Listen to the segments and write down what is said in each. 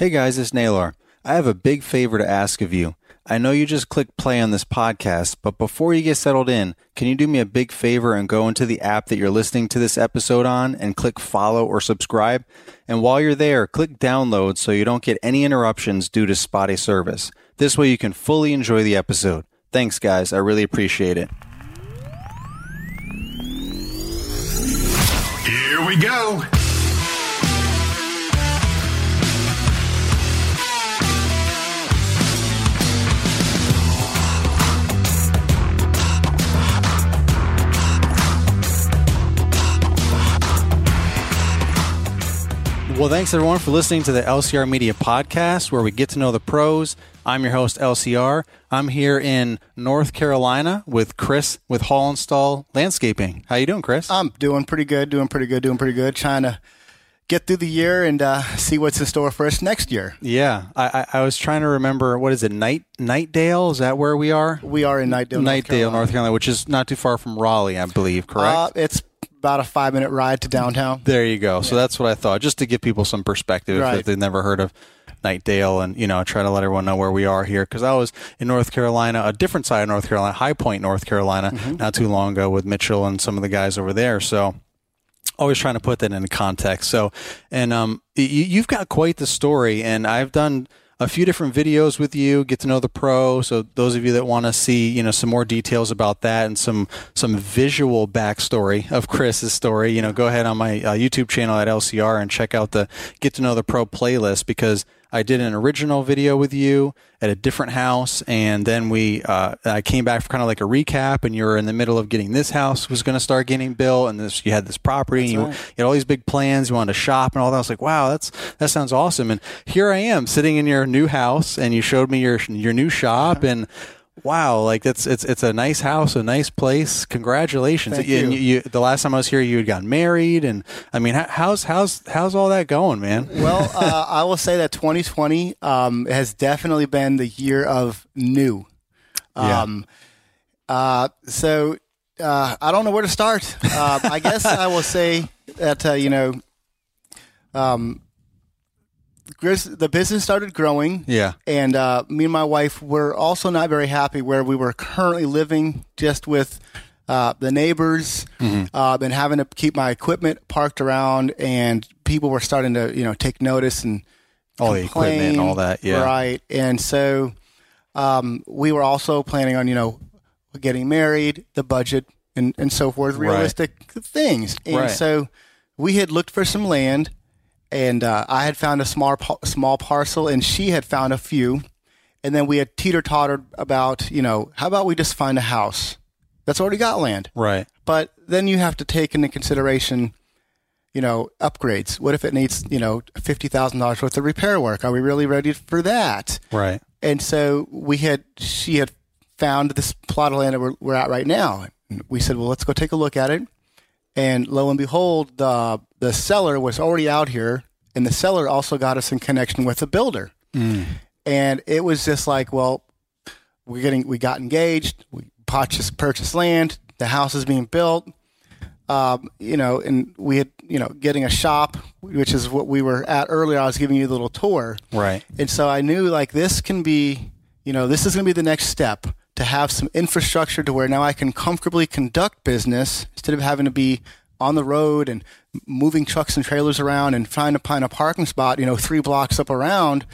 Hey guys, it's Naylor. I have a big favor to ask of you. I know you just clicked play on this podcast, but before you get settled in, can you do me a big favor and go into the app that you're listening to this episode on and click follow or subscribe? And while you're there, click download so you don't get any interruptions due to spotty service. This way you can fully enjoy the episode. Thanks, guys. I really appreciate it. Here we go. Well, thanks everyone for listening to the LCR Media Podcast, where we get to know the pros. I'm your host, LCR. I'm here in North Carolina with Chris with Haul Install Landscaping. How you doing, Chris? I'm doing pretty good, doing pretty good, doing pretty good. Trying to get through the year and uh, see what's in store for us next year. yeah, I, I, I was trying to remember what is it, Knight Knightdale? Is that where we are? We are in Knightdale, North Knightdale, Carolina. North Carolina, which is not too far from Raleigh, I believe. Correct. Uh, it's about a five minute ride to downtown. There you go. So that's what I thought, just to give people some perspective if they've never heard of Knightdale, and you know, try to let everyone know where we are here. Because I was in North Carolina, a different side of North Carolina, High Point, North Carolina, Mm-hmm. not too long ago with Mitchell and some of the guys over there. So always trying to put that into context. So, and um, y- you've got quite the story, and I've done a few different videos with you, get to know the pro. So those of you that want to see, you know, some more details about that and some some visual backstory of Chris's story, you know, go ahead on my uh, YouTube channel at LCR and check out the Get to Know the Pro playlist because I did an original video with you at a different house, and then we uh, I came back for kind of like a recap, and you were in the middle of getting this house was going to start getting built, and this you had this property, and you, you had all these big plans, you wanted to shop and all that. I was like, wow, that's that sounds awesome, and here I am sitting in your new house, and you showed me your your new shop, and wow, like that's it's it's a nice house, a nice place. Congratulations! Thank And you. you, the last time I was here, you had gotten married, and I mean, how's how's how's all that going, man? Well, uh, I will say that 2020 um, has definitely been the year of new. Yeah. Um, uh, so uh, I don't know where to start. Uh, I guess I will say that uh, you know, um, the business started growing. Yeah. and uh, me and my wife were also not very happy where we were currently living, just with uh, the neighbors, uh, and having to keep my equipment parked around, and people were starting to you know take notice and All the equipment and complain. all that, yeah. right. And so um, we were also planning on you know getting married, the budget, and and so forth, Right. realistic things, and Right. so we had looked for some land and uh, I had found a small small parcel, and she had found a few, and then we had teeter tottered about, you know, how about we just find a house that's already got land, Right. but then you have to take into consideration, you know, upgrades. What if it needs, you know, fifty thousand dollars worth of repair work? Are we really ready for that? Right. And so we had, she had found this plot of land that we're, we're at right now. We said, well, let's go take a look at it. And lo and behold, the the seller was already out here, and the seller also got us in connection with the builder. And it was just like, well, we're getting, we got engaged, we purchased, purchased land, the house is being built, um, you know, and we had, you know, getting a shop, which is what we were at earlier. I was giving you the little tour. Right. And so I knew like this can be, you know, this is going to be the next step to have some infrastructure to where now I can comfortably conduct business instead of having to be on the road and moving trucks and trailers around and trying to find a parking spot, you know, three blocks up around.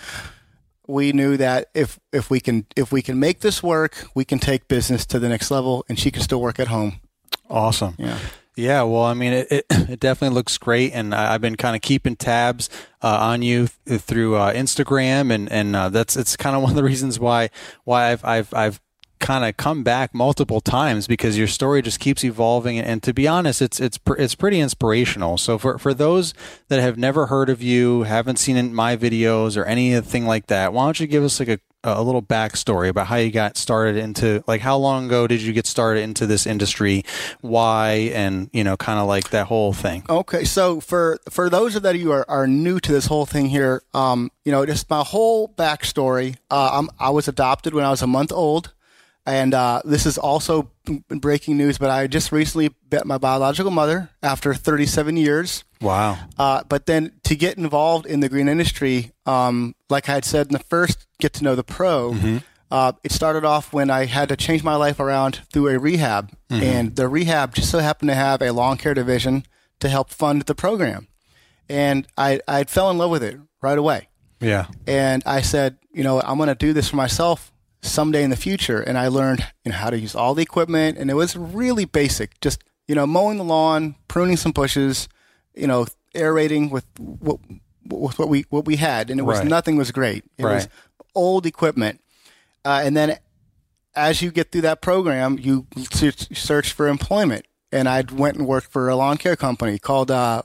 We knew that if if we can if we can make this work, we can take business to the next level, and she can still work at home. Awesome. Yeah. Yeah, well, I mean, it, it, it definitely looks great, and I, I've been kind of keeping tabs uh, on you th- through uh, Instagram, and and uh, that's it's kind of one of the reasons why why I've I've I've kind of come back multiple times because your story just keeps evolving. And, to be honest, it's it's it's pretty inspirational. So for for those that have never heard of you, haven't seen my videos or anything like that, why don't you give us like a a little backstory about how you got started into like how long ago did you get started into this industry why and you know kind of like that whole thing okay so for for those of that you are, are new to this whole thing here um you know just my whole backstory uh, I'm, i was adopted when i was a month old and uh, this is also breaking news, but I just recently met my biological mother after 37 years. Wow. Uh, but then to get involved in the green industry, um, like I had said in the first Get to Know the Pro, mm-hmm. uh, it started off when I had to change my life around through a rehab. Mm-hmm. And the rehab just so happened to have a lawn care division to help fund the program. And I, I fell in love with it right away. Yeah. And I said, you know, I'm going to do this for myself someday in the future. And I learned you know how to use all the equipment, and it was really basic, just you know mowing the lawn, pruning some bushes, you know aerating with what with what we what we had, and it was right. nothing was great. It right. was old equipment, uh, and then as you get through that program, you search for employment. And I went and worked for a lawn care company called uh,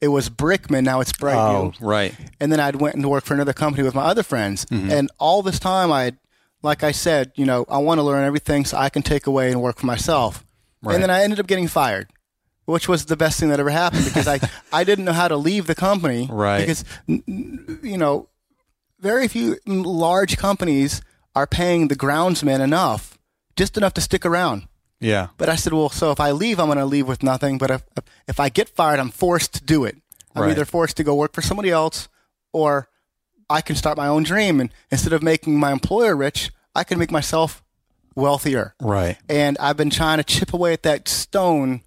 it was Brickman. Now it's Brightview. Oh, right. And then I'd went and worked for another company with my other friends. Mm-hmm. And all this time, I'd like I said, you know, I want to learn everything so I can take away and work for myself. Right. And then I ended up getting fired, which was the best thing that ever happened because I, I didn't know how to leave the company. Right. Because, you know, very few large companies are paying the groundsman enough, just enough to stick around. Yeah. But I said, well, so if I leave, I'm going to leave with nothing. But if, if I get fired, I'm forced to do it. I'm right. either forced to go work for somebody else or I can start my own dream. And instead of making my employer rich, I can make myself wealthier. Right. And I've been trying to chip away at that stone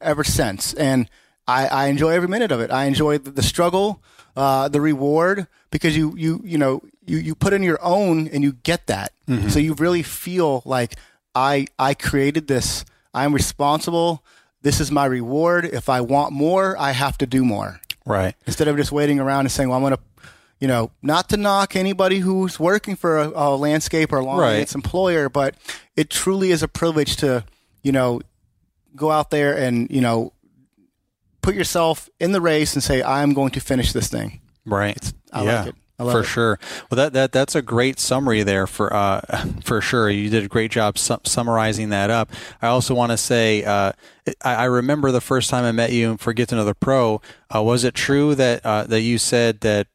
ever since. And I, I enjoy every minute of it. I enjoy the, the struggle, uh, the reward, because you, you, you know, you, you put in your own and you get that. Mm-hmm. So you really feel like I, I created this. I'm responsible. This is my reward. If I want more, I have to do more. Right. Instead of just waiting around and saying, well, I'm going to you know, not to knock anybody who's working for a, a landscape or lawn right. employer, but it truly is a privilege to, you know, go out there and, you know, put yourself in the race and say, I'm going to finish this thing. Right. It's, I yeah. Like for it. sure. Well, that, that that's a great summary there for uh, for sure. You did a great job su- summarizing that up. I also want to say uh, I, I, remember the first time I met you and for Get to Know the Pro. Uh, was it true that uh, that you said that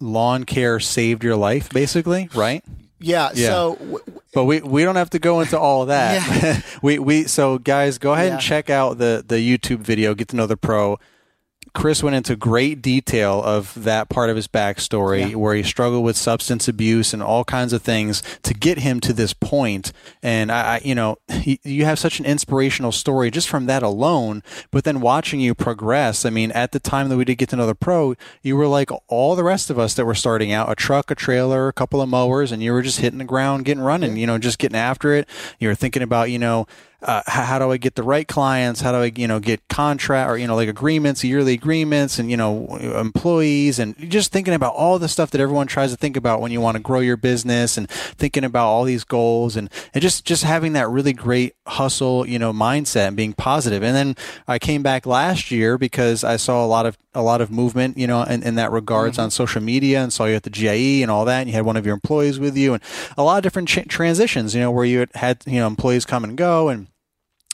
lawn care saved your life, basically, right? Yeah. yeah. So, w- but we we don't have to go into all that. We we so guys, go ahead yeah. and check out the the YouTube video. Get to know the pro. Chris went into great detail of that part of his backstory yeah. where he struggled with substance abuse and all kinds of things to get him to this point. And I, I you know, he, you have such an inspirational story just from that alone. But then watching you progress, I mean, at the time that we did get to know the pro, you were like all the rest of us that were starting out, a truck, a trailer, a couple of mowers, and you were just hitting the ground, getting running, you know, just getting after it. You were thinking about, you know, uh, how do I get the right clients? How do I, you know, get contract or, you know, like agreements, yearly agreements and, you know, employees and just thinking about all the stuff that everyone tries to think about when you want to grow your business and thinking about all these goals and, and just, just having that really great hustle, you know, mindset and being positive. And then I came back last year because I saw a lot of, a lot of movement, you know, in, in that regards mm-hmm. on social media and saw you at the GIE and all that. And you had one of your employees with you and a lot of different ch- transitions, you know, where you had, you know, employees come and go and,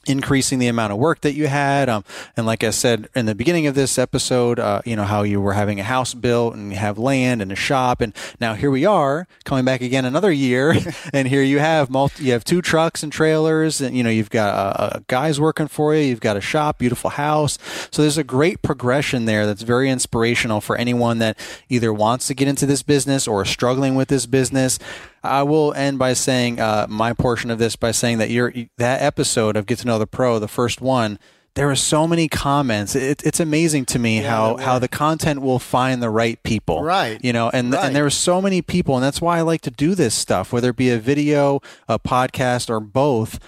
increasing the amount of work that you had. Um, and like I said in the beginning of this episode, uh, you know, how you were having a house built and you have land and a shop. And now here we are coming back again another year. and here you have multi, you have two trucks and trailers and, you know, you've got uh, uh, guys working for you. You've got a shop, beautiful house. So there's a great progression there that's very inspirational for anyone that either wants to get into this business or is struggling with this business. I will end by saying uh, my portion of this by saying that your that episode of Get to Know the Pro, the first one, there are so many comments. It, it's amazing to me yeah, how, how the content will find the right people. Right. You know, and right. and there are so many people, and that's why I like to do this stuff, whether it be a video, a podcast, or both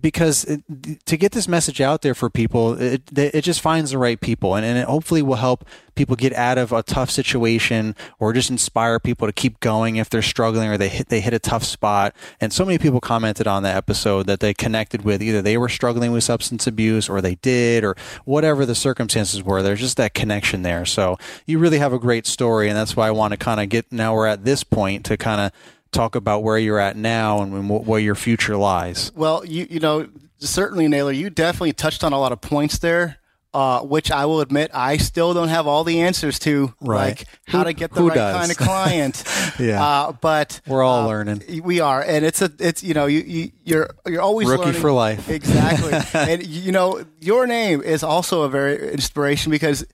because it, to get this message out there for people, it, it just finds the right people and, and it hopefully will help people get out of a tough situation or just inspire people to keep going if they're struggling or they hit, they hit a tough spot. And so many people commented on that episode that they connected with either they were struggling with substance abuse or they did or whatever the circumstances were. There's just that connection there. So you really have a great story. And that's why I want to kind of get now we're at this point to kind of talk about where you're at now and where your future lies. Well, you you know certainly Naylor, you definitely touched on a lot of points there. Uh, which I will admit I still don't have all the answers to, right. like how who, to get the right does? kind of client. yeah, uh, but we're all uh, learning. We are, and it's a, it's you know, you, you you're you're always rookie learning. for life. Exactly, and you know, your name is also a very inspiration because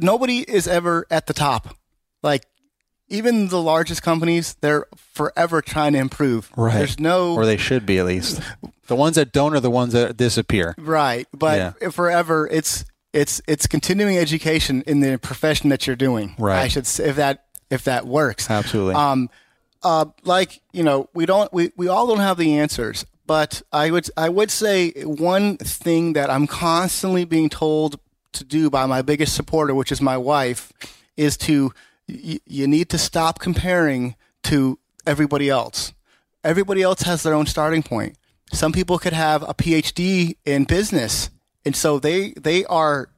nobody is ever at the top. Like even the largest companies, they're forever trying to improve. Right. There's no, or they should be at least. The ones that don't are the ones that disappear. Right, but yeah. forever, it's it's it's continuing education in the profession that you're doing. Right. I should say if that if that works. Absolutely. Um, uh, like you know, we don't we, we all don't have the answers, but I would I would say one thing that I'm constantly being told to do by my biggest supporter, which is my wife, is to you need to stop comparing to everybody else. Everybody else has their own starting point. Some people could have a PhD in business, and so they they are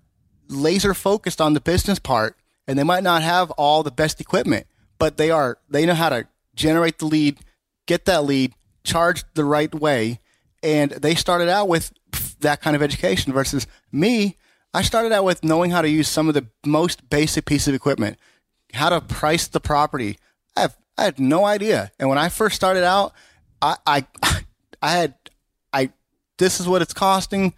laser focused on the business part, and they might not have all the best equipment, but they are they know how to generate the lead, get that lead, charge the right way, and they started out with that kind of education versus me. I started out with knowing how to use some of the most basic piece of equipment how to price the property. I have I had no idea. And when I first started out, I I I had I this is what it's costing.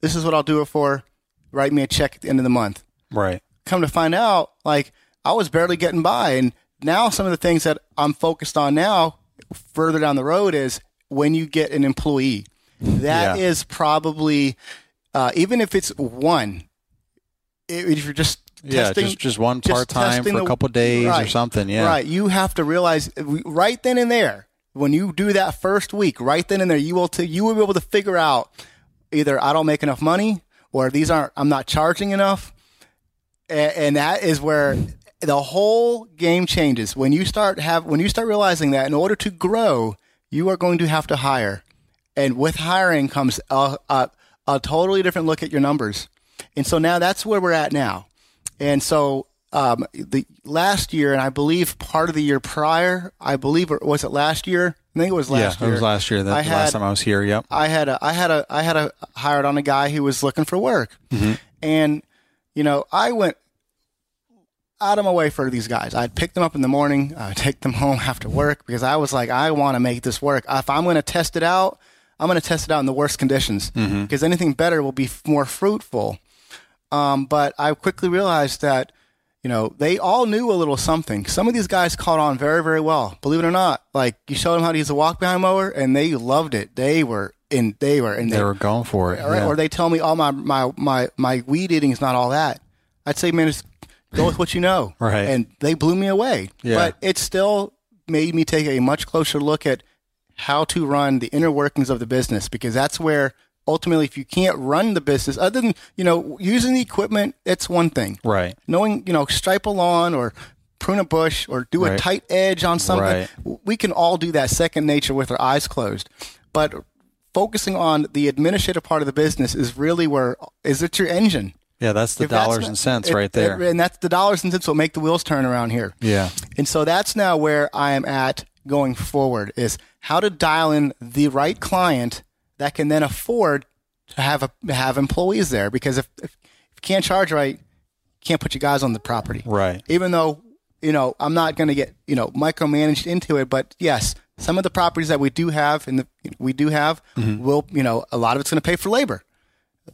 This is what I'll do it for. Write me a check at the end of the month. Right. Come to find out, like I was barely getting by, and now some of the things that I'm focused on now, further down the road, is when you get an employee. That yeah. is probably uh, even if it's one. If you're just yeah, testing, just just one part time for a couple days right, or something. Yeah, right. You have to realize right then and there when you do that first week, right then and there, you will t- you will be able to figure out either I don't make enough money or these aren't I'm not charging enough, and, and that is where the whole game changes when you start have when you start realizing that in order to grow, you are going to have to hire, and with hiring comes a, a, a totally different look at your numbers. And so now that's where we're at now. And so um, the last year, and I believe part of the year prior, I believe was it last year? I think it was last yeah, year. it was last year. That the had, last time I was here. Yep. I had a, I had a, I had a hired on a guy who was looking for work, mm-hmm. and you know, I went out of my way for these guys. I'd pick them up in the morning, I'd take them home after work because I was like, I want to make this work. If I'm going to test it out, I'm going to test it out in the worst conditions mm-hmm. because anything better will be more fruitful. Um, but I quickly realized that, you know, they all knew a little something. Some of these guys caught on very, very well. Believe it or not, like you showed them how to use a walk behind mower, and they loved it. They were in. They were and they, they were going for it. Or, yeah. or they tell me, "Oh, my my my my weed eating is not all that." I'd say, "Man, just go with what you know." right. And they blew me away. Yeah. But it still made me take a much closer look at how to run the inner workings of the business because that's where ultimately, if you can't run the business, other than you know using the equipment, it's one thing. Right. Knowing you know stripe a lawn or prune a bush or do a tight edge on something, right. we can all do that second nature with our eyes closed. But focusing on the administrative part of the business is really where is it your engine. Yeah, that's the if dollars that's and cents it, right there. It, and that's the dollars and cents will make the wheels turn around here. Yeah. And so that's now where I am at going forward is how to dial in the right client that can then afford to have a, have employees there because if, if, if you can't charge right, can't put your guys on the property. Right. Even though you know I'm not going to get you know micromanaged into it, but yes, some of the properties that we do have and we do have mm-hmm. will you know a lot of it's going to pay for labor.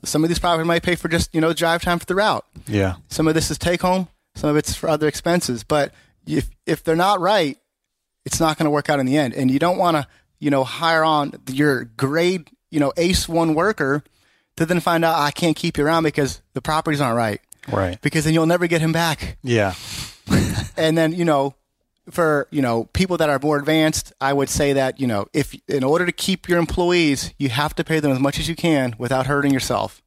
Some of these properties might pay for just you know drive time for the route. Yeah. Some of this is take home. Some of it's for other expenses. But if if they're not right, it's not going to work out in the end. And you don't want to you know hire on your grade you know, ace one worker to then find out I can't keep you around because the properties aren't right. Right. Because then you'll never get him back. Yeah. and then, you know, for you know people that are more advanced, I would say that you know if in order to keep your employees, you have to pay them as much as you can without hurting yourself.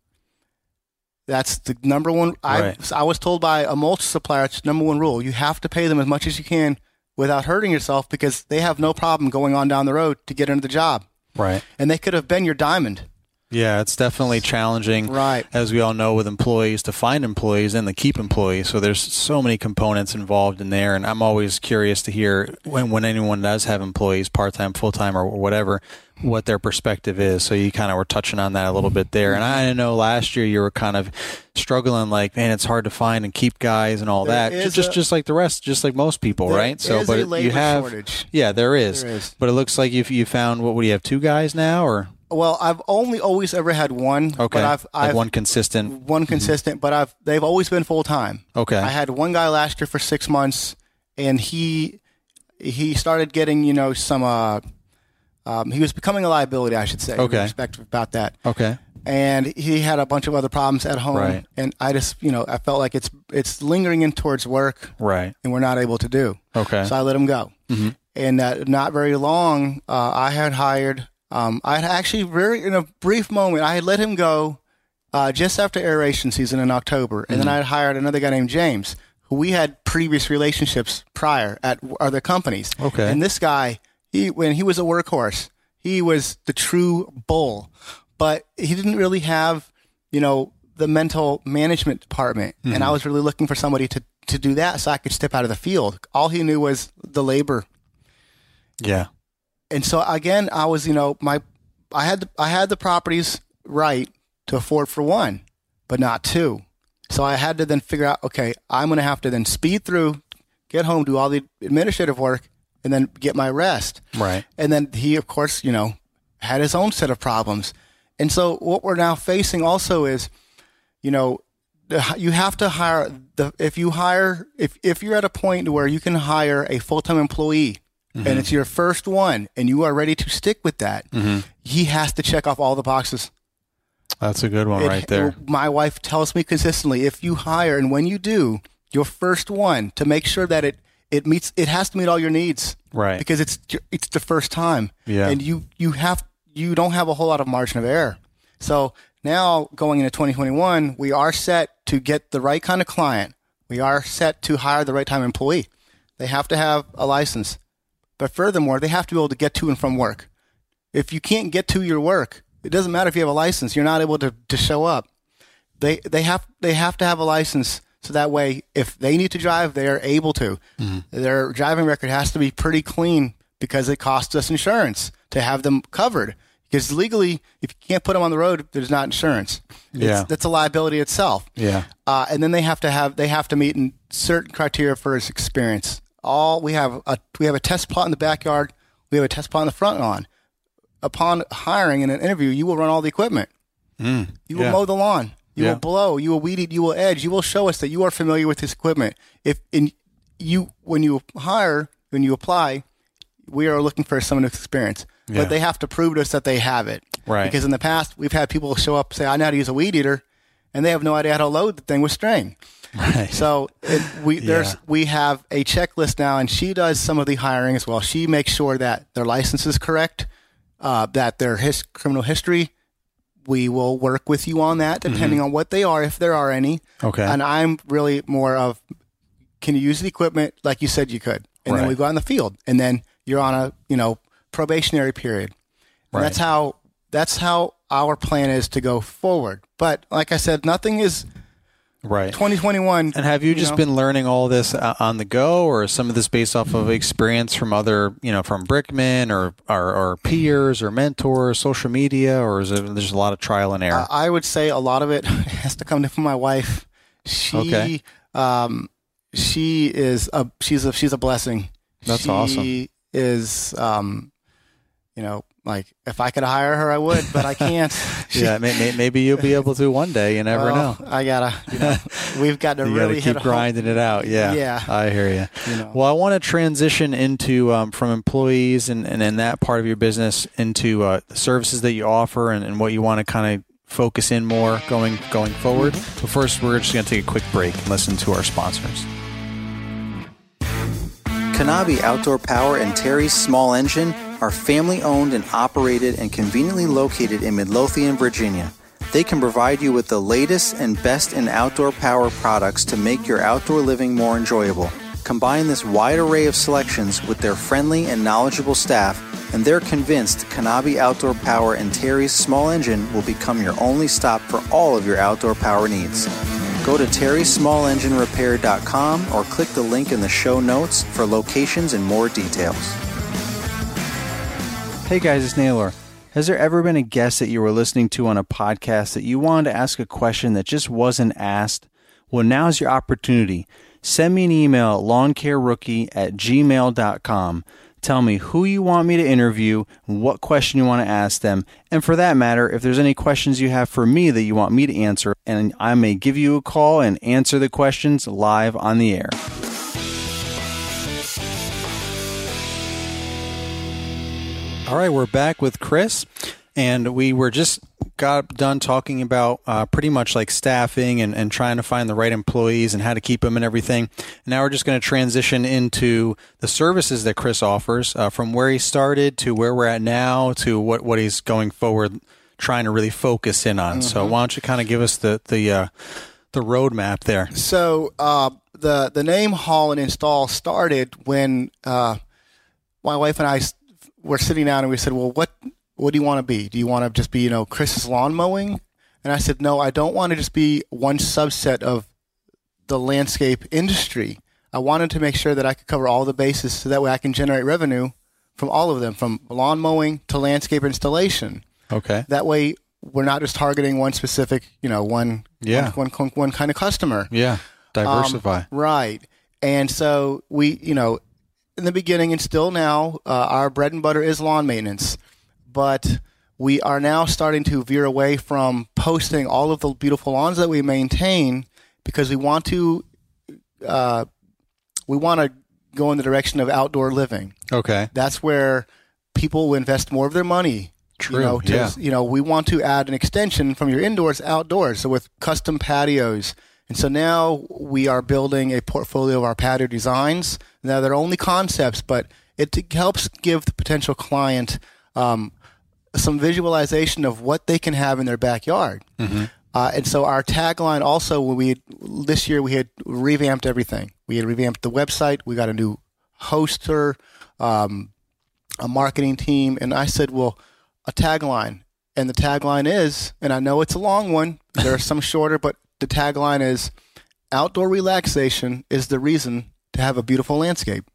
That's the number one. Right. I I was told by a mulch supplier, it's number one rule. You have to pay them as much as you can without hurting yourself because they have no problem going on down the road to get into the job, Right. and they could have been your diamond. Yeah, it's definitely challenging, Right. as we all know, with employees to find employees and to keep employees. So there's so many components involved in there, and I'm always curious to hear when when anyone does have employees, part time, full time, or whatever, what their perspective is. So you kind of were touching on that a little bit there, and I mm-hmm. know last year you were kind of struggling, like man, it's hard to find and keep guys and all There that, just a- just like the rest, just like most people, right? So, but a labor you have, shortage. yeah, there is. There is. But it looks like you you found what would you have two guys now or Well, I've only always ever had one, okay, but I've, like I've one consistent. one consistent, but I've they've always been full time. Okay. I had one guy last year for six months, and he he started getting you know some uh, um, he was becoming a liability, I should say. Okay. Respect about that, Okay. and he had a bunch of other problems at home, Right. and I just you know I felt like it's it's lingering in towards work, Right. and we're not able to do. Okay. So I let him go. Mm-hmm. And uh, not very long, uh, I had hired. Um, I had actually very in a brief moment, I had let him go uh, just after aeration season in October, and Mm-hmm. then I had hired another guy named James, who we had previous relationships prior at other companies. Okay. And this guy, he when he was a workhorse, he was the true bull, but he didn't really have, you know, the mental management department, and Mm-hmm. I was really looking for somebody to to do that so I could step out of the field. All he knew was the labor yeah. And so again, I was, you know, my, I had, the, I had the properties right to afford for one, but not two. So I had to then figure out, okay, I'm going to have to then speed through, get home, do all the administrative work, and then get my rest. Right. And then he, of course, you know, had his own set of problems. And so what we're now facing also is, you know, you have to hire the if you hire if if you're at a point where you can hire a full time employee Mm-hmm. and it's your first one and you are ready to stick with that, he has to check off all the boxes. That's a good one It- right there. My wife tells me consistently if you hire and when you do your first one to make sure that it it meets it has to meet all your needs Right. because it's it's the first time Yeah. and you you have you don't have a whole lot of margin of error so now going into 2021 we are set to get the right kind of client we are set to hire the right time employee they have to have a license but furthermore they have to be able to get to and from work. If you can't get to your work it doesn't matter if you have a license you're not able to, to show up. They they have they have to have a license so that way if they need to drive they are able to. Their driving record has to be pretty clean because it costs us insurance to have them covered. Because legally if you can't put them on the road there's not insurance. Yeah. it's, that's a liability itself. Yeah. uh, and then they have to have they have to meet in certain criteria for his experience all we have a we have a test plot in the backyard we have a test plot in the front lawn upon hiring in an interview you will run all the equipment hmm. you will yeah. mow the lawn. You Yeah. will blow. You will weed eat. You will edge. You will show us that you are familiar with this equipment. If in you when you hire when you apply, we are looking for someone with experience. Yeah. But they have to prove to us that they have it. Right. Because in the past we've had people show up say I know how to use a weed eater, and they have no idea how to load the thing with string. Right. So it, we there's Yeah. we have a checklist now, and she does some of the hiring as well. She makes sure that their license is correct, uh, that their his, criminal history. We will work with you on that, depending on what they are, if there are any. Mm-hmm. Okay. And I'm really more of, can you use the equipment like you said you could? And then we go out in the field, and then you're on a you know probationary period. And Right. That's how that's how our plan is to go forward. But like I said, nothing is right. 2021. And have you just know? been learning all this uh, on the go, or is some of this based off of experience from other, you know, from Brickman or or, or peers or mentors, social media, or is it there's a lot of trial and error? Uh, I would say a lot of it has to come from my wife. She, Okay. um, she is a she's a she's a blessing. That's she awesome. Is um, you know, like if I could hire her, I would, but I can't. She- yeah, may, may, maybe you'll be able to one day. You never well, know. I gotta. You know, we've got to You got really to keep a home- grinding it out. Yeah, Yeah. I hear you. You know. Well, I want to transition into um, from employees and, and in that part of your business into uh, the services that you offer and, and what you want to kind of focus in more going going forward. But first, we're just going to take a quick break and listen to our sponsors. Kanabe Outdoor Power and Terry's Small Engine are family owned and operated and conveniently located in Midlothian, Virginia. They can provide you with the latest and best in outdoor power products to make your outdoor living more enjoyable. Combine this wide array of selections with their friendly and knowledgeable staff, and they're convinced Kanabe Outdoor Power and Terry's Small Engine will become your only stop for all of your outdoor power needs. Go to terrysmallenginerepair.com or click the link in the show notes for locations and more details. Hey guys, it's Naylor. Has there ever been a guest that you were listening to on a podcast that you wanted to ask a question that just wasn't asked? Well, now's your opportunity. Send me an email at lawncarerookie at gmail.com. Tell me who you want me to interview, what question you want to ask them, and for that matter, if there's any questions you have for me that you want me to answer, and I may give you a call and answer the questions live on the air. All right, we're back with Chris, and we were just got done talking about uh, pretty much like staffing and, and trying to find the right employees and how to keep them and everything. And now we're just going to transition into the services that Chris offers uh, from where he started to where we're at now to what, what he's going forward, trying to really focus in on. Mm-hmm. So why don't you kind of give us the the uh, the roadmap there? So uh, the the name Haul and Install started when uh, my wife and I we're sitting down and we said, well, what what do you want to be? Do you want to just be, you know, Chris's lawn mowing? And I said, no, I don't want to just be one subset of the landscape industry. I wanted to make sure that I could cover all the bases so that way I can generate revenue from all of them, from lawn mowing to landscape installation. Okay. That way we're not just targeting one specific, you know, one yeah. one, one, one kind of customer. Yeah. Diversify. Um, right. And so we, you know, in the beginning and still now, uh, our bread and butter is lawn maintenance. But we are now starting to veer away from posting all of the beautiful lawns that we maintain because we want to uh, we want to go in the direction of outdoor living. Okay, that's where people will invest more of their money. True. You know, to, yeah. you know, we want to add an extension from your indoors outdoors. So with custom patios. And so now we are building a portfolio of our patio designs now they're only concepts, but it helps give the potential client um, some visualization of what they can have in their backyard. Mm-hmm. Uh, and so our tagline also, when we this year we had revamped everything. We had revamped the website. We got a new hoster, um, a marketing team, and I said, well, a tagline. And the tagline is, and I know it's a long one. There are some shorter, but the tagline is, outdoor relaxation is the reason to have a beautiful landscape.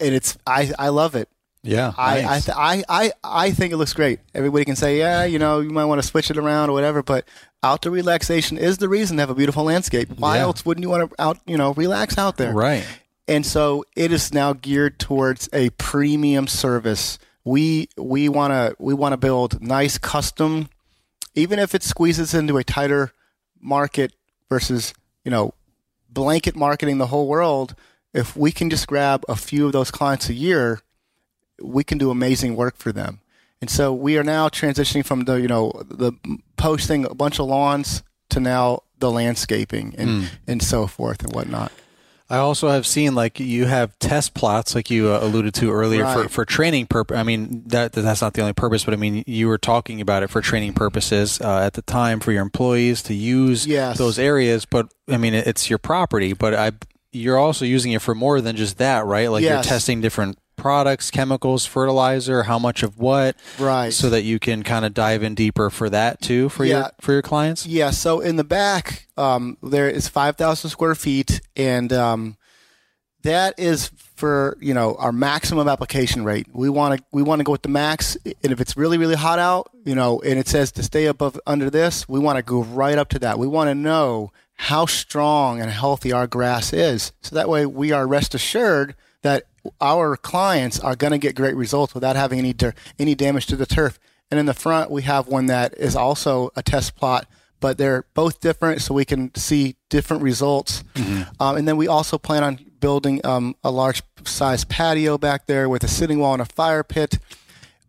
And it's I I love it. Yeah, I nice. I, I I I think it looks great. Everybody can say, yeah, you know, you might want to switch it around or whatever, but outdoor relaxation is the reason to have a beautiful landscape. Why yeah. else wouldn't you want to out you know relax out there? Right. And so it is now geared towards a premium service. We we want to we want to build nice custom, even if it squeezes into a tighter market versus you know blanket marketing the whole world, if we can just grab a few of those clients a year, we can do amazing work for them. And so we are now transitioning from the you know the posting a bunch of lawns to now the landscaping and mm. and so forth and whatnot. I also have seen like you have test plots, like you uh, alluded to earlier, right. for, for training purpose. I mean, that that's not the only purpose, but I mean, you were talking about it for training purposes uh, at the time for your employees to use yes. those areas. But I mean, it's your property, but I you're also using it for more than just that, right? Like yes. you're testing different products, chemicals, fertilizer, how much of what, right? So that you can kind of dive in deeper for that too for yeah. your for your clients. Yeah. So in the back, um, there is five thousand square feet, and um, that is for you know our maximum application rate. We want to we want to go with the max, and if it's really really hot out, you know, and it says to stay above under this, we want to go right up to that. We want to know how strong and healthy our grass is, so that way we are rest assured that our clients are going to get great results without having any any damage to the turf. And in the front, we have one that is also a test plot, but they're both different, so we can see different results. Mm-hmm. Um, and then we also plan on building um, a large size patio back there with a sitting wall and a fire pit.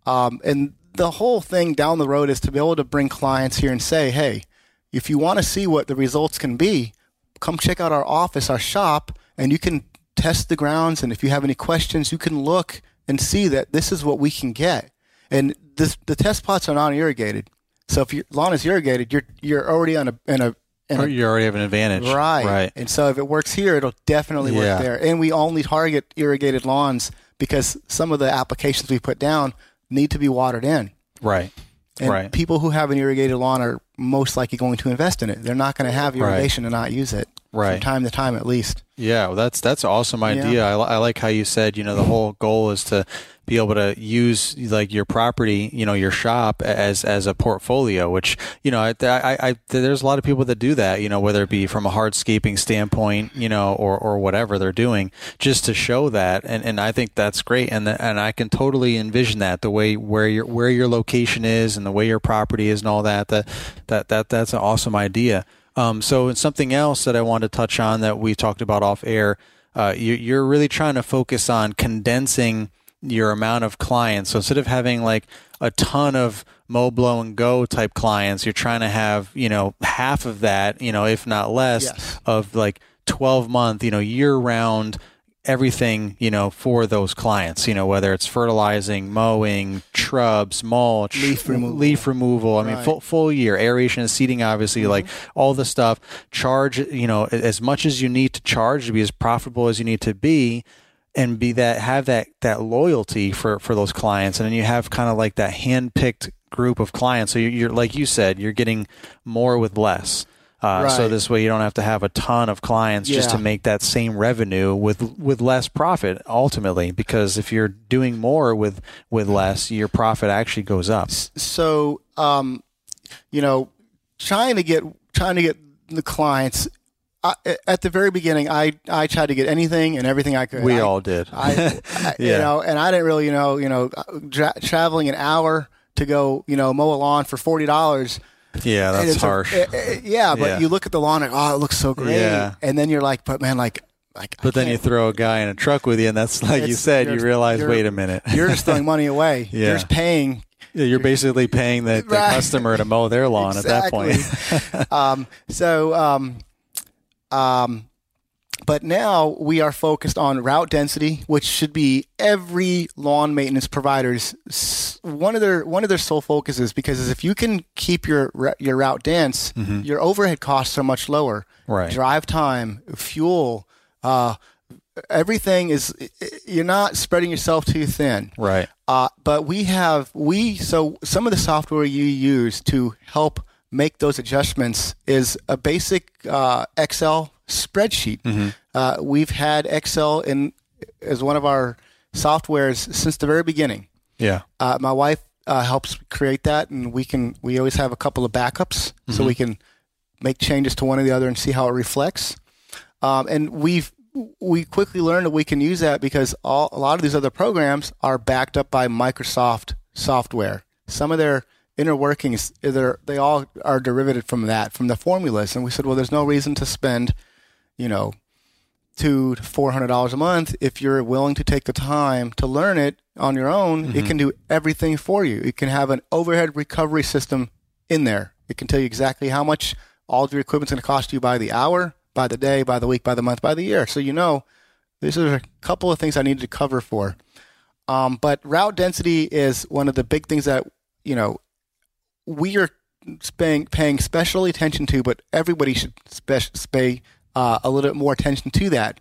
Um, and the whole thing down the road is to be able to bring clients here and say, hey, if you want to see what the results can be, come check out our office, our shop, and you can test the grounds, and if you have any questions, you can look and see that this is what we can get. And this, the test plots are non irrigated. So if your lawn is irrigated, you're you're already on a in a in a you already have an advantage. Right. Right. And so if it works here, it'll definitely Yeah. work there. And we only target irrigated lawns because some of the applications we put down need to be watered in. Right. And right. people who have an irrigated lawn are most likely going to invest in it. They're not going to have irrigation and not use it. Right. From time to time at least. Yeah, well, that's that's an awesome idea. I, I like how you said, you know, the whole goal is to be able to use like your property, you know, your shop as as a portfolio. Which you know, I, I, I there's a lot of people that do that. You know, whether it be from a hardscaping standpoint, you know, or or whatever they're doing, just to show that. And and I think that's great. And the, and I can totally envision that the way where your where your location is and the way your property is and all that. That that that that's an awesome idea. Um, so something else that I want to touch on that we talked about off air, uh, you, you're really trying to focus on condensing your amount of clients. So instead of having like a ton of mow, blow, and go type clients, you're trying to have you know half of that, you know, if not less, Yes. of like 12 month, you know, year round everything you know for those clients you know whether it's fertilizing mowing shrubs mulch Leaf removal. leaf removal i mean Right. Mm-hmm. full, full year aeration and seeding obviously like all the stuff charge you know as much as you need to charge to be as profitable as you need to be and be that have that that loyalty for for those clients. And then you have kind of like that hand-picked group of clients. So you're, you're like you said you're getting more with less. Uh, so this way you don't have to have a ton of clients just to make that same revenue with with less profit ultimately because if you're doing more with with less your profit actually goes up. So um, you know, trying to get trying to get the clients I, at the very beginning, I I tried to get anything and everything I could. we I, all did I, I you know, and I didn't really, you know, you know, tra- traveling an hour to go, you know, mow a lawn for forty dollars. yeah that's harsh yeah, but Yeah. you look at the lawn and oh, it looks so great, Yeah. and then you're like, but man, like, like, I but then you throw a guy in a truck with you and that's like you said you realize wait a minute you're just throwing money away. Yeah. You're just paying Yeah, you're basically paying the, the Right. customer to mow their lawn at that point um, so, um, um, but now we are focused on route density, which should be every lawn maintenance provider's one of their one of their sole focuses. Because if you can keep your your route dense, your overhead costs are much lower. Mm-hmm. Right. Drive time, fuel, uh, everything is. You're not spreading yourself too thin. right Uh, but we have we so some of the software you use to help make those adjustments is a basic uh, Excel spreadsheet. Uh, we've had Excel in as one of our softwares since the very beginning. yeah Uh, my wife uh, helps create that, and we can we always have a couple of backups so we can make changes to one or the other and see how it reflects. Um, and we've we quickly learned that we can use that because all, a lot of these other programs are backed up by Microsoft software. Some of their inner workings, they're, all are derivative from that, from the formulas. And we said, well, there's no reason to spend, you know, two to four hundred dollars a month if you're willing to take the time to learn it on your own. It can do everything for you. It can have an overhead recovery system in there. It can tell you exactly how much all of your equipment's going to cost you by the hour, by the day, by the week, by the month, by the year. So you know, these are a couple of things I needed to cover for. Um, but route density is one of the big things that you know we are paying, paying special attention to, but everybody should spe- pay uh, a little bit more attention to that.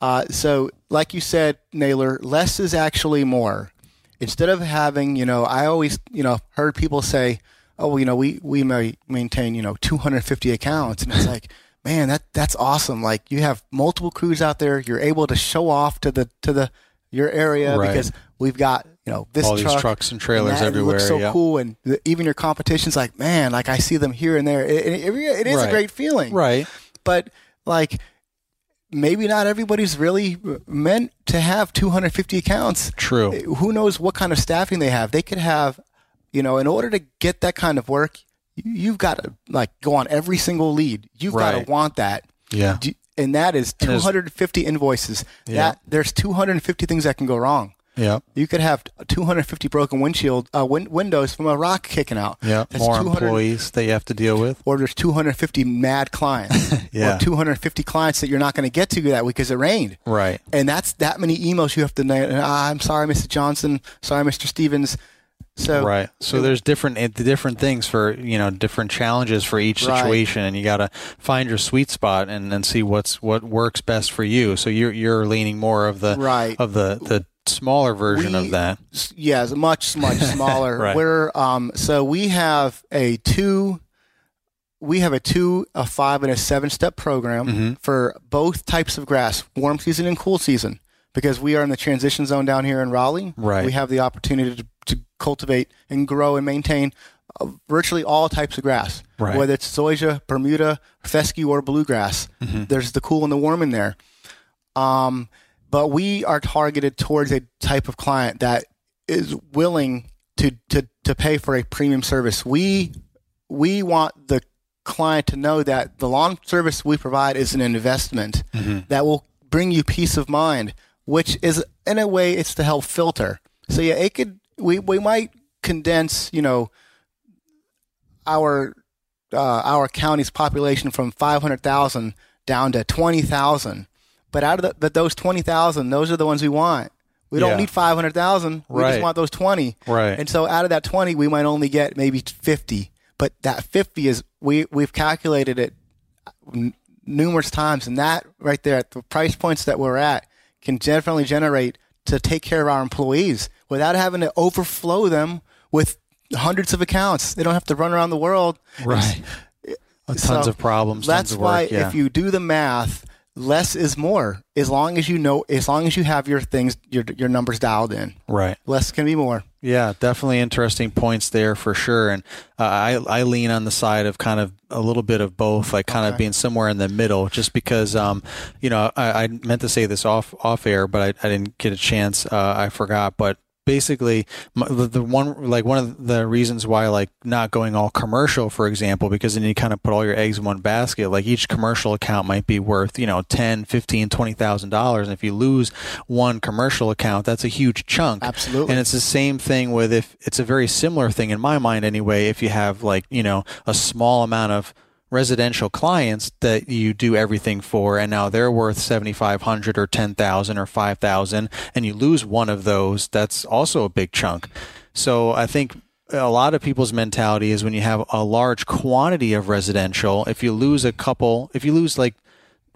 Uh, so, like you said, Naylor, less is actually more. Instead of having, you know, I always, you know, heard people say, "Oh, you know, we we may maintain, you know, 250 accounts," and it's like, man, that that's awesome. Like you have multiple crews out there, you're able to show off to the to the your area Right. because we've got you know this All these truck, trucks and trailers that everywhere, Looks so yeah. cool, and the, even your competition's like, man, like I see them here and there. It, it, it is Right. a great feeling, right but like maybe not everybody's really meant to have 250 accounts. true eh, Who knows what kind of staffing they have? They could have, you know, in order to get that kind of work, you- you've got to like go on every single lead. You've got to want that. yeah And that is 250 invoices. Yeah. That there's 250 things that can go wrong. Yeah. You could have 250 broken windshield uh, win- windows from a rock kicking out. Yeah. That's More employees that you have to deal with. Or there's 250 mad clients. Yeah. Or 250 clients that you're not going to get to that week because it rained. Right. And that's that many emails you have to. Ah, I'm sorry, Mr. Johnson. Sorry, Mr. Stevens. So right. So there's different different things for you know different challenges for each Right. situation, and you got to find your sweet spot and, and see what's what works best for you. So you're you're leaning more of the Right. of the the smaller version We- of that. s- yes, much much smaller. Right. We're um so we have a two we have a two, a five, and a seven step program Mm-hmm. for both types of grass, warm season and cool season. Because we are in the transition zone down here in Raleigh, Right. we have the opportunity to, to cultivate and grow and maintain uh, virtually all types of grass, Right. whether it's zoysia, Bermuda, fescue, or bluegrass. Mm-hmm. There's the cool and the warm in there. Um, but we are targeted towards a type of client that is willing to, to, to pay for a premium service. We we want the client to know that the lawn service we provide is an investment that will bring you peace of mind, which is in a way it's to help filter. So yeah, it could we, we might condense, you know, our uh, our county's population from 500,000 down to 20,000. But out of the, but those 20,000, those are the ones we want. We don't Yeah. need 500,000. We Right. just want those 20. Right. And so out of that 20, we might only get maybe 50. But that 50 is we we've calculated it n- numerous times and that right there at the price points that we're at can definitely generate to take care of our employees without having to overflow them with hundreds of accounts. They don't have to run around the world. Right. Tons So of problems. That's tons of why work. Yeah. if you do the math, less is more. As long as you know, as long as you have your things, your your numbers dialed in, right. less can be more. Yeah, definitely interesting points there for sure. And uh, I I lean on the side of kind of a little bit of both, like kind of being somewhere in the middle, just because um you know I, I meant to say this off off air, but I, I didn't get a chance. Uh, I forgot, but. Basically, the, the one like one of the reasons why like not going all commercial, for example, because then you kind of put all your eggs in one basket. Like each commercial account might be worth you know ten, fifteen, twenty thousand dollars, and if you lose one commercial account, that's a huge chunk. Absolutely. And it's the same thing with if it's a very similar thing in my mind anyway. If you have like, you know, a small amount of residential clients that you do everything for and now they're worth 7500 or 10000 or 5000 and you lose one of those that's also a big chunk. So i think a lot of people's mentality is when you have a large quantity of residential if you lose a couple if you lose like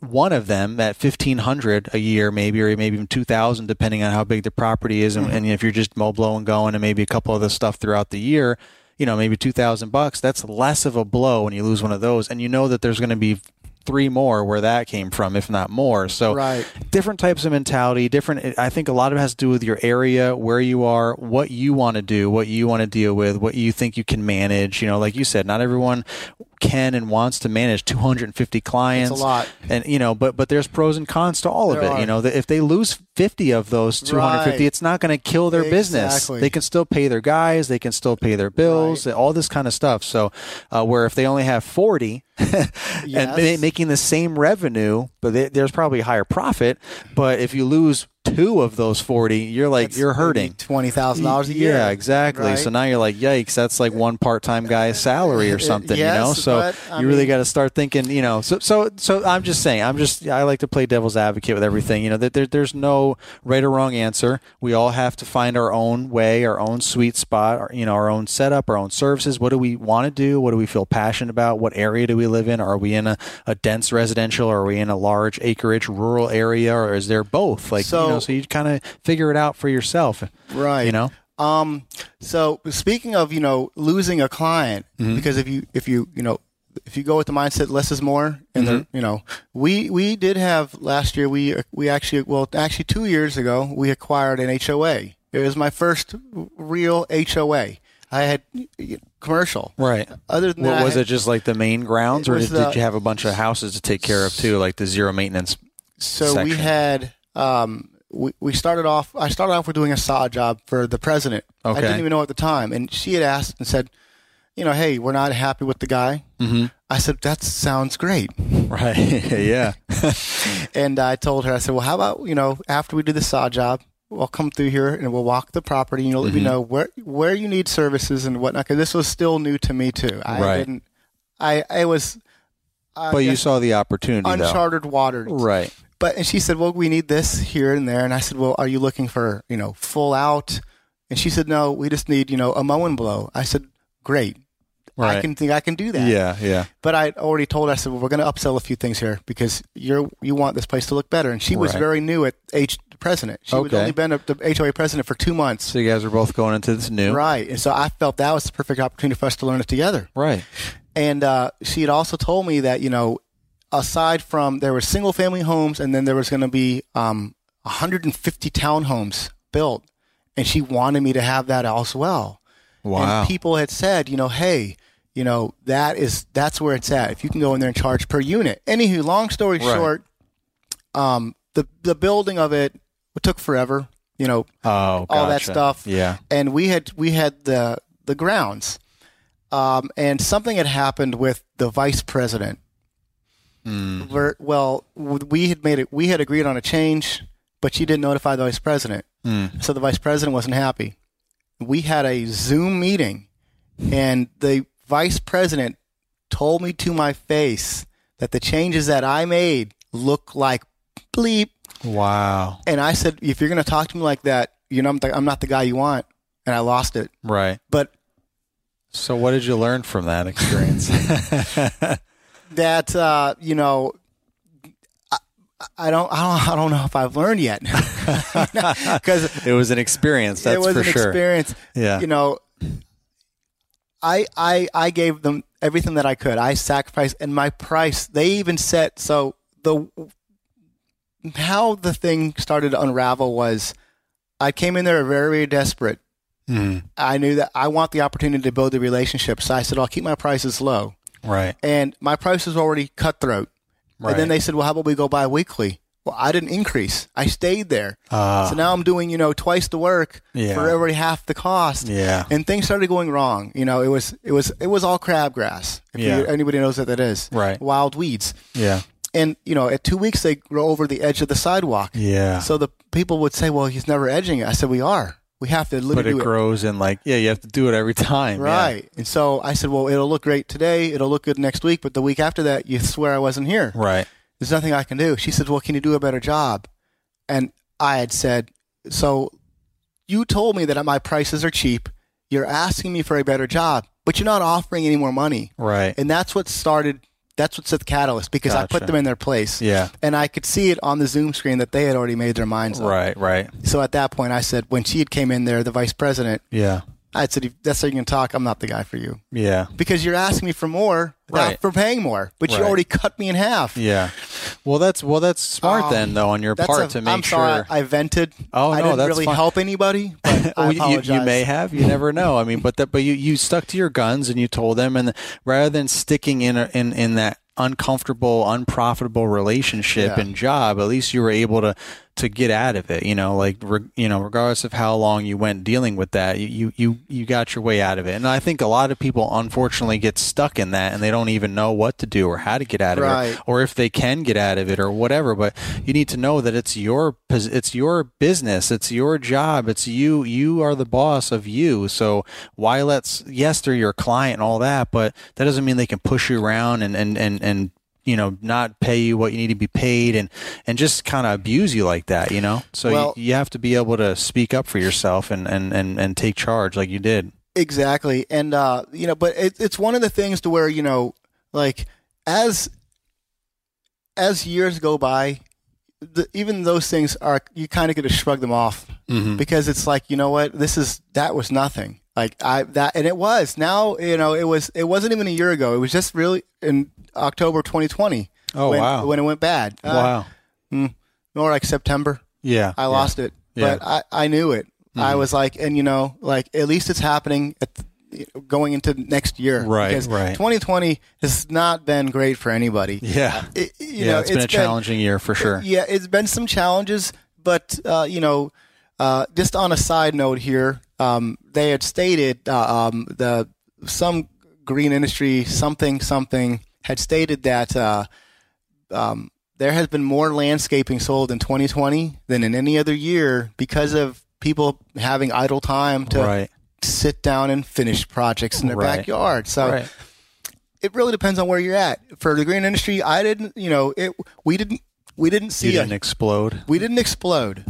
one of them at 1500 a year maybe or maybe even 2000 depending on how big the property is and, mm-hmm. and if you're just blow and going and maybe a couple other stuff throughout the year you know maybe 2000 bucks that's less of a blow when you lose one of those and you know that there's going to be three more where that came from if not more so Right. different types of mentality different i think a lot of it has to do with your area where you are what you want to do what you want to deal with what you think you can manage you know like you said not everyone can and wants to manage 250 clients A lot. and you know but but there's pros and cons to all of There it you know if they lose 50 of those 250 Right. it's not going to kill their business they can still pay their guys they can still pay their bills all this kind of stuff so uh, where if they only have 40 and Yes. ma- making the same revenue but they, there's probably a higher profit but if you lose two of those 40 you're like That's you're hurting $20,000 a year. yeah, exactly. right? So now you're like, yikes, that's like one part-time guy's salary or something, you know. So but, you really got to start thinking, you know. So, so, so I'm just saying, I'm just, I like to play devil's advocate with everything. You know, that there, there's no right or wrong answer. We all have to find our own way, our own sweet spot, our, you know, our own setup, our own services. What do we want to do? What do we feel passionate about? What area do we live in? Are we in a, a dense residential? Or are we in a large acreage rural area? Or is there both? Like, you So- know, so you kind of figure it out for yourself. Right. You know. Um. So speaking of, you know, losing a client, Mm-hmm. because if you if you you know if you go with the mindset less is more, and Mm-hmm. the you know we we did have last year we we actually well actually two years ago we acquired an HOA. It was my first real HOA. I had commercial. Right. Other than What that, was it? Just like the main grounds, or did, did you have a bunch of houses to take care of too, like the zero maintenance? So we had um, we, we started off. I started off with doing a sod job for the president. Okay. I didn't even know at the time, and she had asked and said, "You know, hey, we're not happy with the guy." Mm-hmm. I said, "That sounds great," Right. yeah. and I told her, I said, "Well, how about you know, after we do the sod job, I'll come through here and we'll walk the property and you'll let me Mm-hmm. know where where you need services and whatnot. Because this was still new to me too. I Right. didn't. I I was. I but you saw the opportunity, though. uncharted waters. Right. But and she said, "Well, we need this here and there." And I said, "Well, are you looking for you know full out?" And she said, "No, we just need you know a mow and blow." I said, "Great, I can think I can do that." Yeah. Yeah. But I already told her, I said, "Well, we're going to upsell a few things here because you're you want this place to look better." And she was Right. very new at H president. She was Okay. only been the HOA president for two months. So you guys are both going into this new. Right, and so I felt that was the perfect opportunity for us to learn it together. Right. And uh, she had also told me that you know, aside from there were single family homes, and then there was going to be um, 150 townhomes built, and she wanted me to have that as well. Wow. And people had said, you know, hey, you know, that is that's where it's at. If you can go in there and charge per unit. Anywho, long story Right. short, um, the the building of it took forever. You know, oh, all that stuff. Yeah. and we had we had the the grounds, um, and something had happened with the vice president. Mm. Well, we had made it. We had agreed on a change, but she didn't notify the vice president, Mm. so the vice president wasn't happy. We had a Zoom meeting, and the vice president told me to my face that the changes that I made look like bleep. Wow. And I said, if you're going to talk to me like that, you know, I'm, the, I'm not the guy you want. And I lost it. Right. But So what did you learn from that experience? that uh, you know I, I don't I don't I don't know if I've learned yet because it was an experience. That's it was for an sure. experience. Yeah. You know, I I I gave them everything that I could. I sacrificed, and my price. They even set so. The how the thing started to unravel was I came in there very, very desperate. Mm. I knew that I want the opportunity to build the relationship, so I said I'll keep my prices low. Right. and my price was already cutthroat. Right. And then they said, "Well, how about we go bi-weekly?" Well, I didn't increase. I stayed there. Ah. so now I'm doing, you know, twice the work Yeah. for every half the cost. Yeah. And things started going wrong. You know, it was it was it was all crabgrass. If Yeah. you, anybody knows what that is, Right. Wild weeds. Yeah. And you know, at two weeks they grow over the edge of the sidewalk. Yeah. So the people would say, "Well, he's never edging it." I said, "We are. We have to but literally it do it grows and like yeah, you have to do it every time. yeah. Right. And so I said, well, it'll look great today. It'll look good next week. But the week after that, you swear I wasn't here. Right. There's nothing I can do. She said, well, can you do a better job? And I had said, so you told me that my prices are cheap. You're asking me for a better job, but you're not offering any more money. Right. And that's what started, that's what set the catalyst because I put them in their place. Yeah. And I could see it on the Zoom screen that they had already made their minds up. Right. Right. So at that point, I said, when she had came in there, the vice president, Yeah. I said, if that's how you can talk. I'm not the guy for you Yeah. because you're asking me for more, Right. not for paying more, but you already cut me in half. Yeah. Well, that's well, that's smart Um, then, though, on your part a- to make I'm sorry, sure. I, I vented. Oh, no, I didn't that's really fine. help anybody. But I you, you may have. You never know. I mean, but that, but you, you stuck to your guns and you told them, and rather than sticking in a, in in that uncomfortable, unprofitable relationship Yeah. and job, at least you were able to to get out of it. You know, like re, you know, regardless of how long you went dealing with that, you, you you got your way out of it. And I think a lot of people unfortunately get stuck in that, and they don't even know what to do or how to get out of Right. it, or if they can get out of it or whatever. But you need to know that it's your it's your business, it's your job, it's you. You are the boss of you. So why let's yes, they're your client and all that, but that doesn't mean they can push you around and and and and you know not pay you what you need to be paid and and just kind of abuse you like that you know? So Well- you, you have to be able to speak up for yourself and and and, and take charge like you did. Exactly, and uh, you know, but it, it's one of the things to where you know, like as as years go by, the, even those things are you kind of get to shrug them off mm-hmm. because it's like you know what? This is that was nothing. Like i that and it was. Now you know it was it wasn't even a year ago. It was just really in october 2020 Oh, when, wow. when it went bad. Uh, wow. more like september. Yeah i lost it Yeah. but i i knew it. I was like and you know like at least it's happening at going into next year. Right, because right. 2020 has not been great for anybody. Yeah. It- you yeah know, it's been a challenging year for sure. yeah, it's been some challenges, but uh, you know, uh, just on a side note here, um, they had stated uh, um, the some green industry something something had stated that uh, um, there has been more landscaping sold in 2020 than in any other year because of people having idle time to Right. sit down and finish projects in their Right. backyard. So Right. it really depends on where you're at. For the green industry, I didn't, you know, it we didn't we didn't see You a- didn't explode. we didn't explode.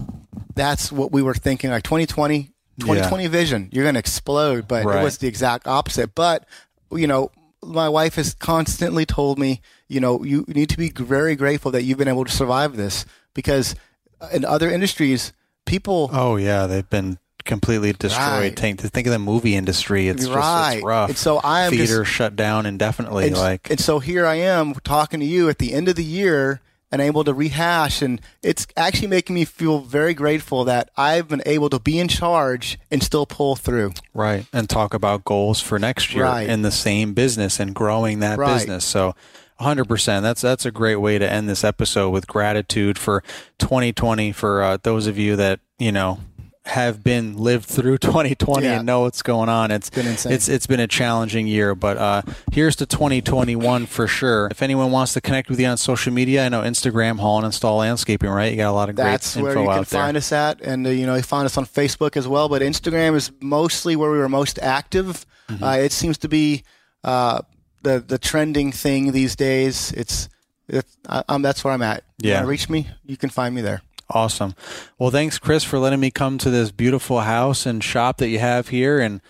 That's what we were thinking. Like 2020, 2020 vision, you're going to explode. But Right. it was the exact opposite. But, you know, my wife has constantly told me, you know, you need to be very grateful that you've been able to survive this because uh, in other industries, people. Oh yeah, they've been completely destroyed. Right. Think, think of the movie industry. It's just Right. it's rough. And so I am just- theater shut down indefinitely. and, like and so here I am talking to you at the end of the year and able to rehash and it's actually making me feel very grateful that I've been able to be in charge and still pull through. right, and talk about goals for next year Right. in the same business and growing that Right. business. So. 100%. That's that's a great way to end this episode with gratitude for 2020 for uh, those of you that, you know, have been lived through 2020 Yeah. and know what's going on. It's been insane. It's it's been a challenging year, but uh, here's to 2021 for sure. If anyone wants to connect with you on social media, I know Instagram, Haul and Install Landscaping, right? You got a lot of great That's info where you can find us at, and uh, you know you find us on Facebook as well. But Instagram is mostly where we were most active. Mm-hmm. Uh, it seems to be uh, the the trending thing these days. It's, it's I, um, that's where I'm at. Yeah. reach me. You can find me there. Awesome. Well, thanks, Chris, for letting me come to this beautiful house and shop that you have here. And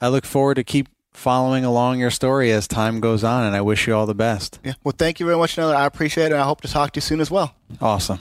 I look forward to keep following along your story as time goes on. And I wish you all the best. Yeah. Well, thank you very much, Naylor. I appreciate it. and I hope to talk to you soon as well. Awesome.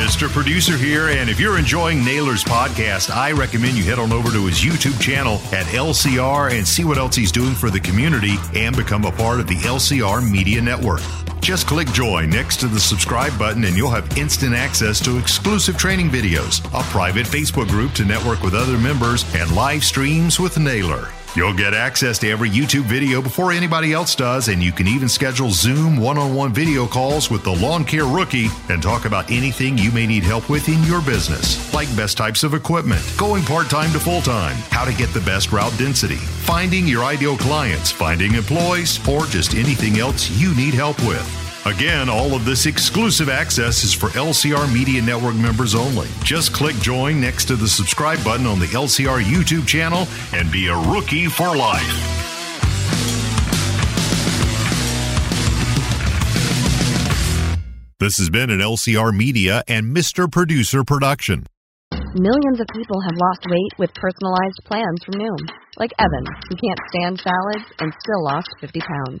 Mr. Producer here, and if you're enjoying Naylor's podcast, I recommend you head on over to his YouTube channel at LCR and see what else he's doing for the community and become a part of the LCR Media Network. Just click join next to the subscribe button and you'll have instant access to exclusive training videos, a private Facebook group to network with other members, and live streams with Naylor. You'll get access to every YouTube video before anybody else does, and you can even schedule Zoom one on one video calls with the lawn care rookie and talk about anything you may need help with in your business, like best types of equipment, going part time to full time, how to get the best route density, finding your ideal clients, finding employees, or just anything else you need help with. Again, all of this exclusive access is for LCR Media Network members only. Just click join next to the subscribe button on the LCR YouTube channel and be a rookie for life. This has been an LCR Media and Mr. Producer production. Millions of people have lost weight with personalized plans from Noom, like Evan, who can't stand salads and still lost 50 pounds.